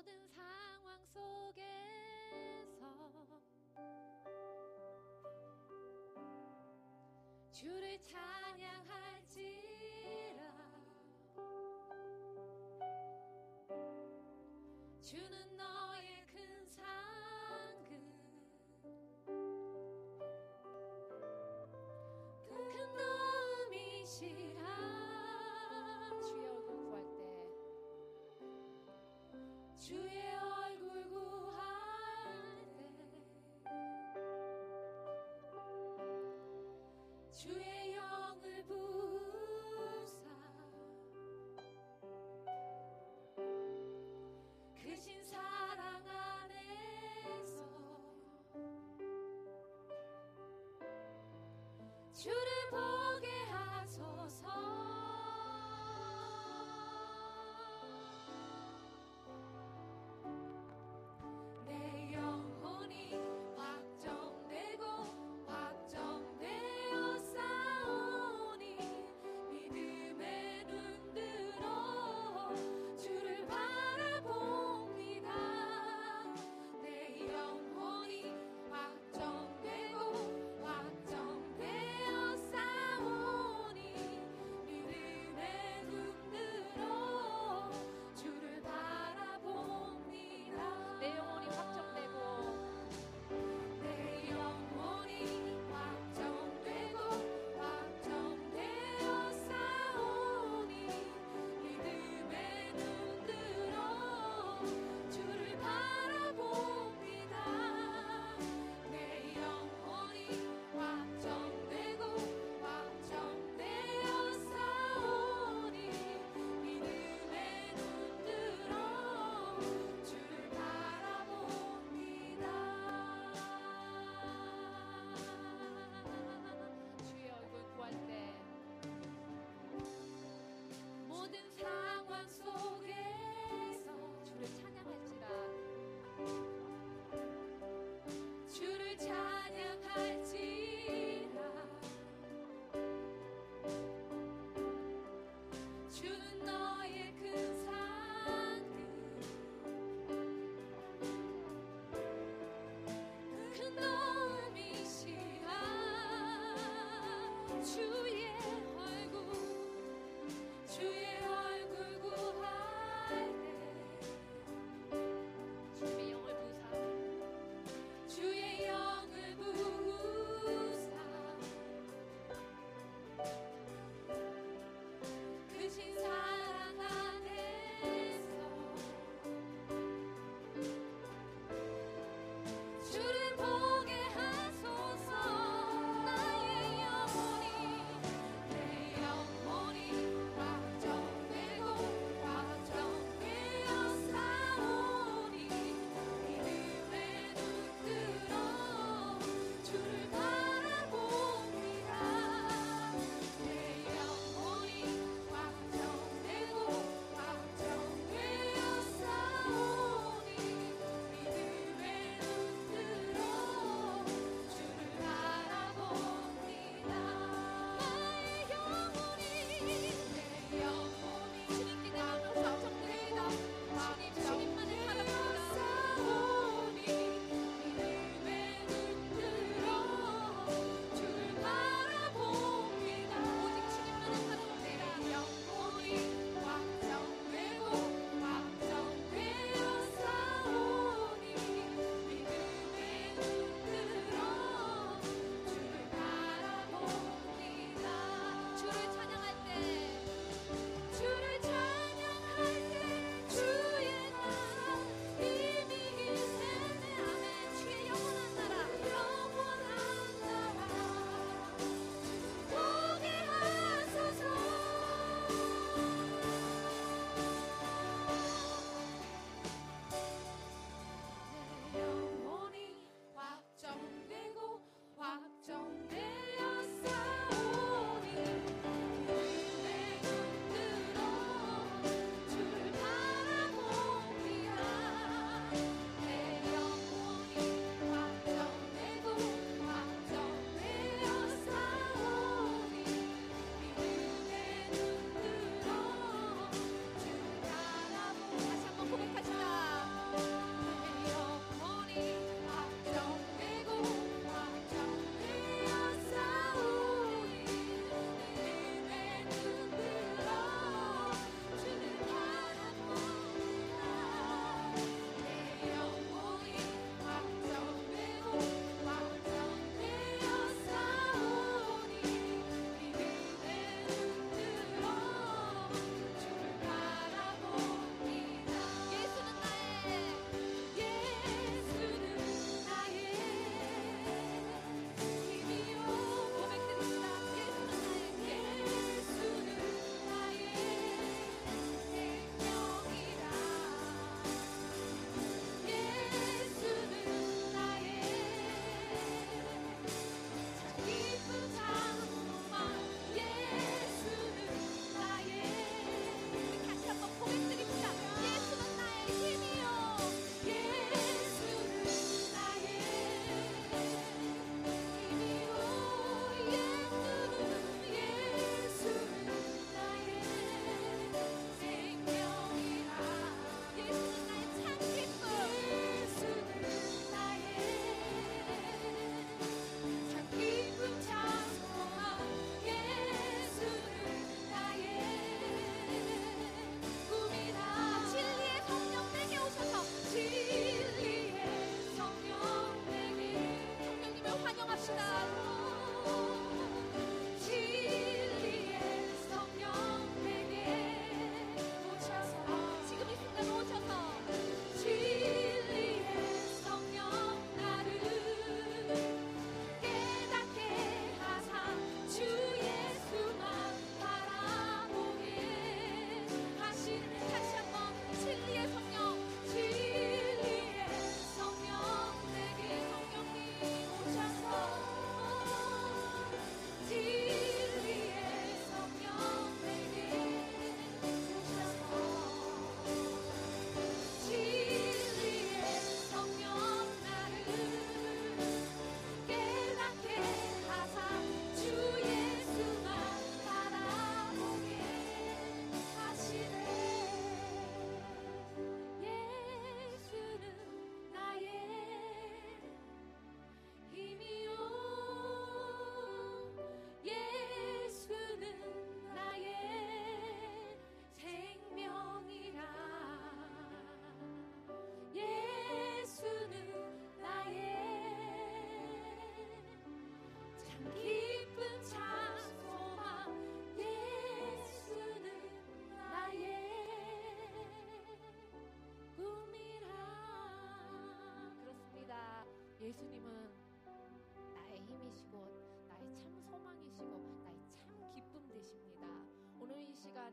모든 상황 속에서 주를 찬양할지라. 주는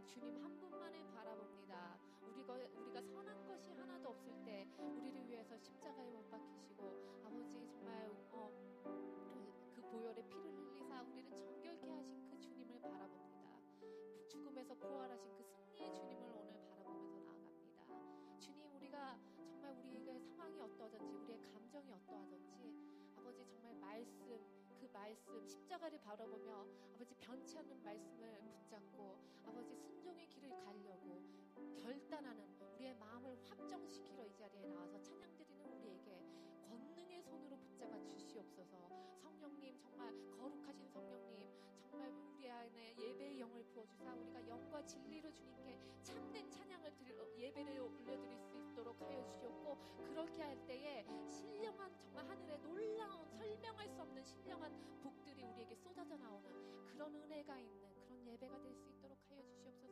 주님 한 분만을 바라봅니다. 우리가 우리가 선한 것이 하나도 없을 때 우리를 위해서 십자가에 못 박히시고 아버지 정말 어, 그, 그 보혈의 피를 흘리사 우리를 정결케 하신 그 주님을 바라봅니다. 죽음에서 부활하신 그 승리의 주님을 오늘 바라보면서 나아갑니다. 주님 우리가 정말 우리의 상황이 어떠하든지 우리의 감정이 어떠하든지 아버지 정말 말씀 그 말씀 십자가를 바라보며 아버지 변치 않는 말씀을 붙잡고 아버지 가려고 결단하는 우리의 마음을 확정시키러 이 자리에 나와서 찬양드리는 우리에게 권능의 손으로 붙잡아 주시옵소서. 성령님 정말 거룩하신 성령님 정말 우리 안에 예배의 영을 부어주사 우리가 영과 진리로 주님께 참된 찬양을 드려 예배를 올려드릴 수 있도록 하여 주셨고 그렇게 할 때에 신령한 정말 하늘에 놀라운 설명할 수 없는 신령한 복들이 우리에게 쏟아져 나오는 그런 은혜가 있는 그런 예배가 될 수 있도록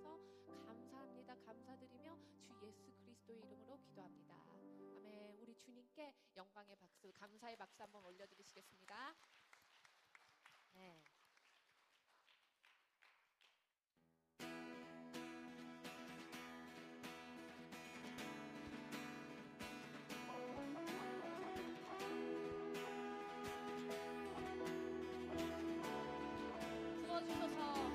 주시옵소서 감사합니다. 감사드리며 주 예수 그리스도의 이름으로 기도합니다. 아멘. 우리 주님께 영광의 박수 감사의 박수 한번 올려드리시겠습니다. 네. 부어주소서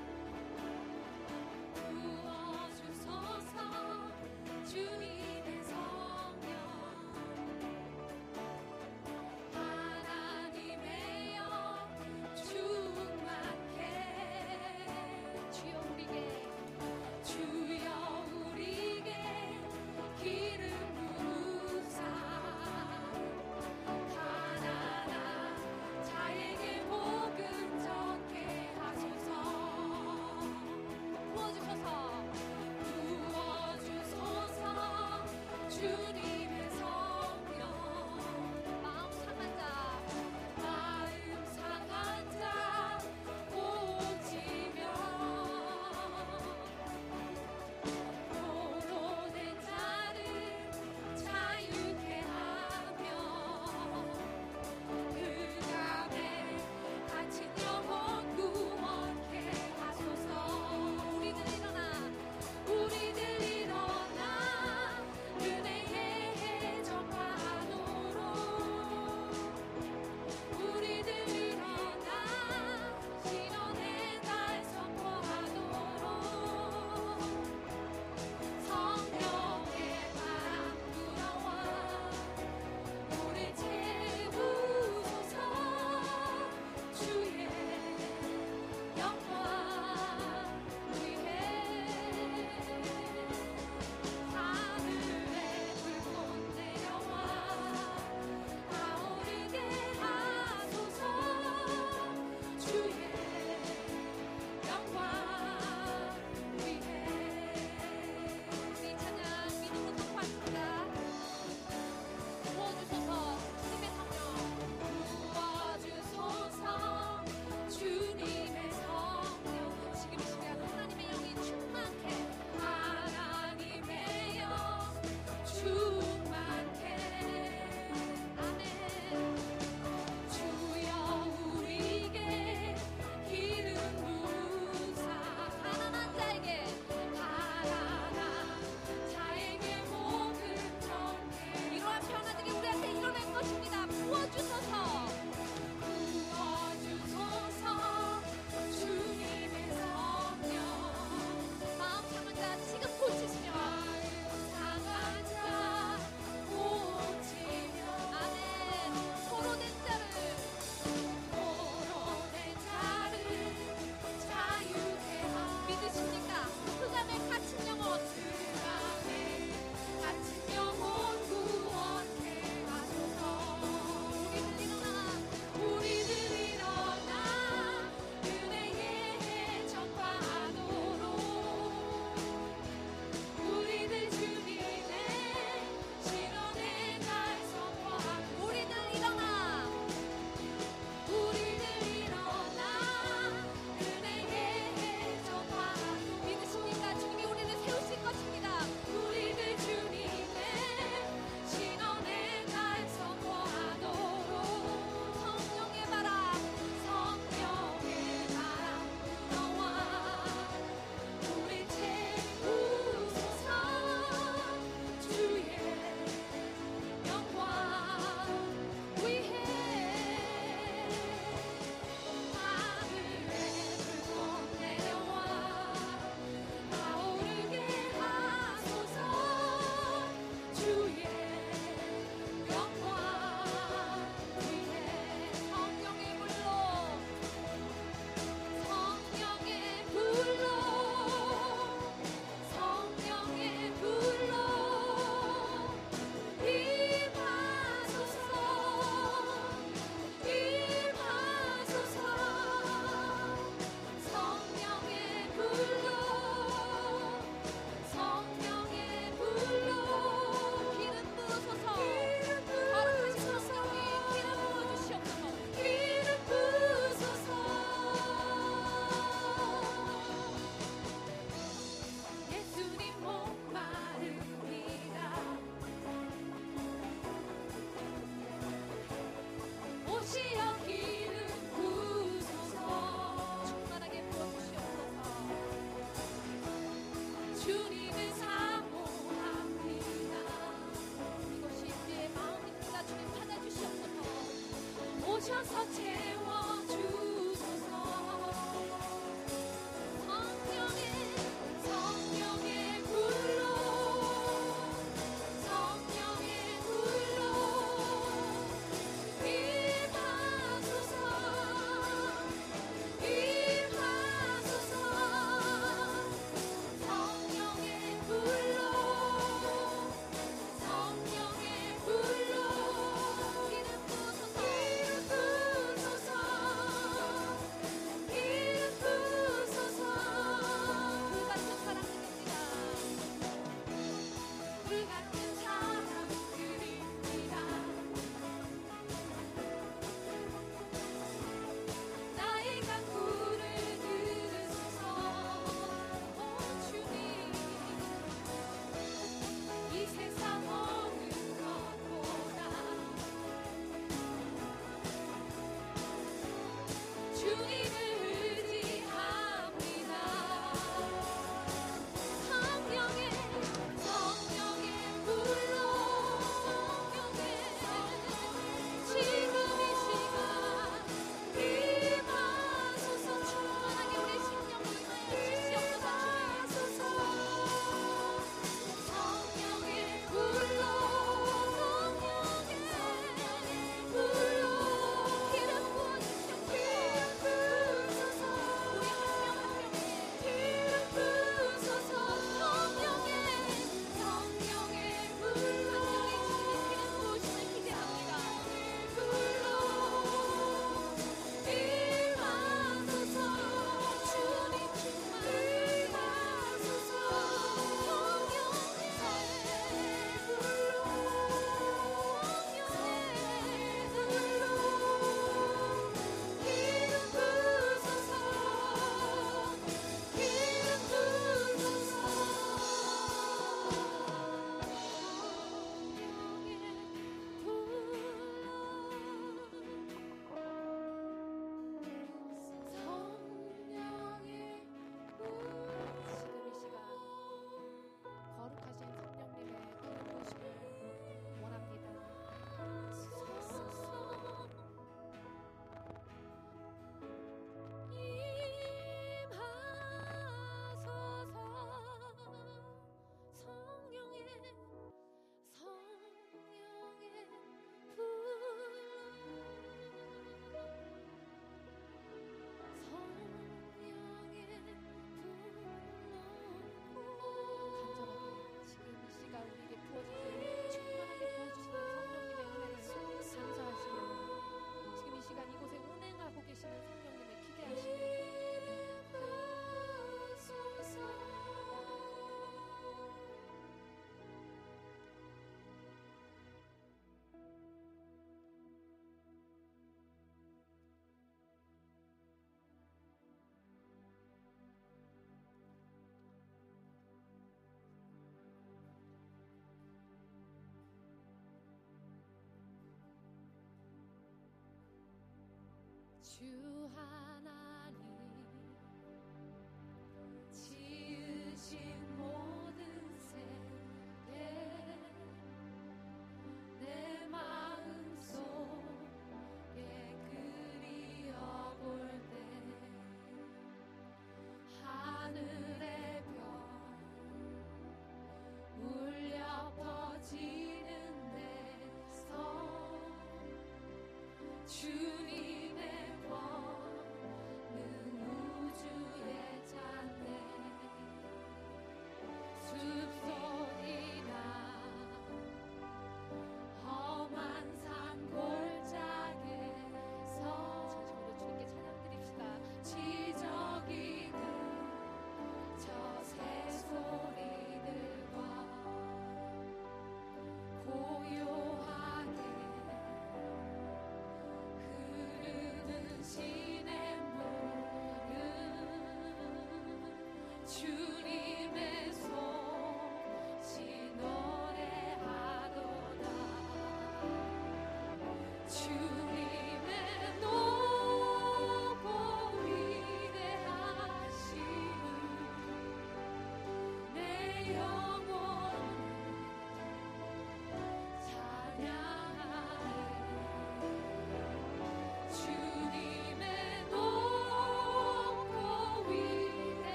주하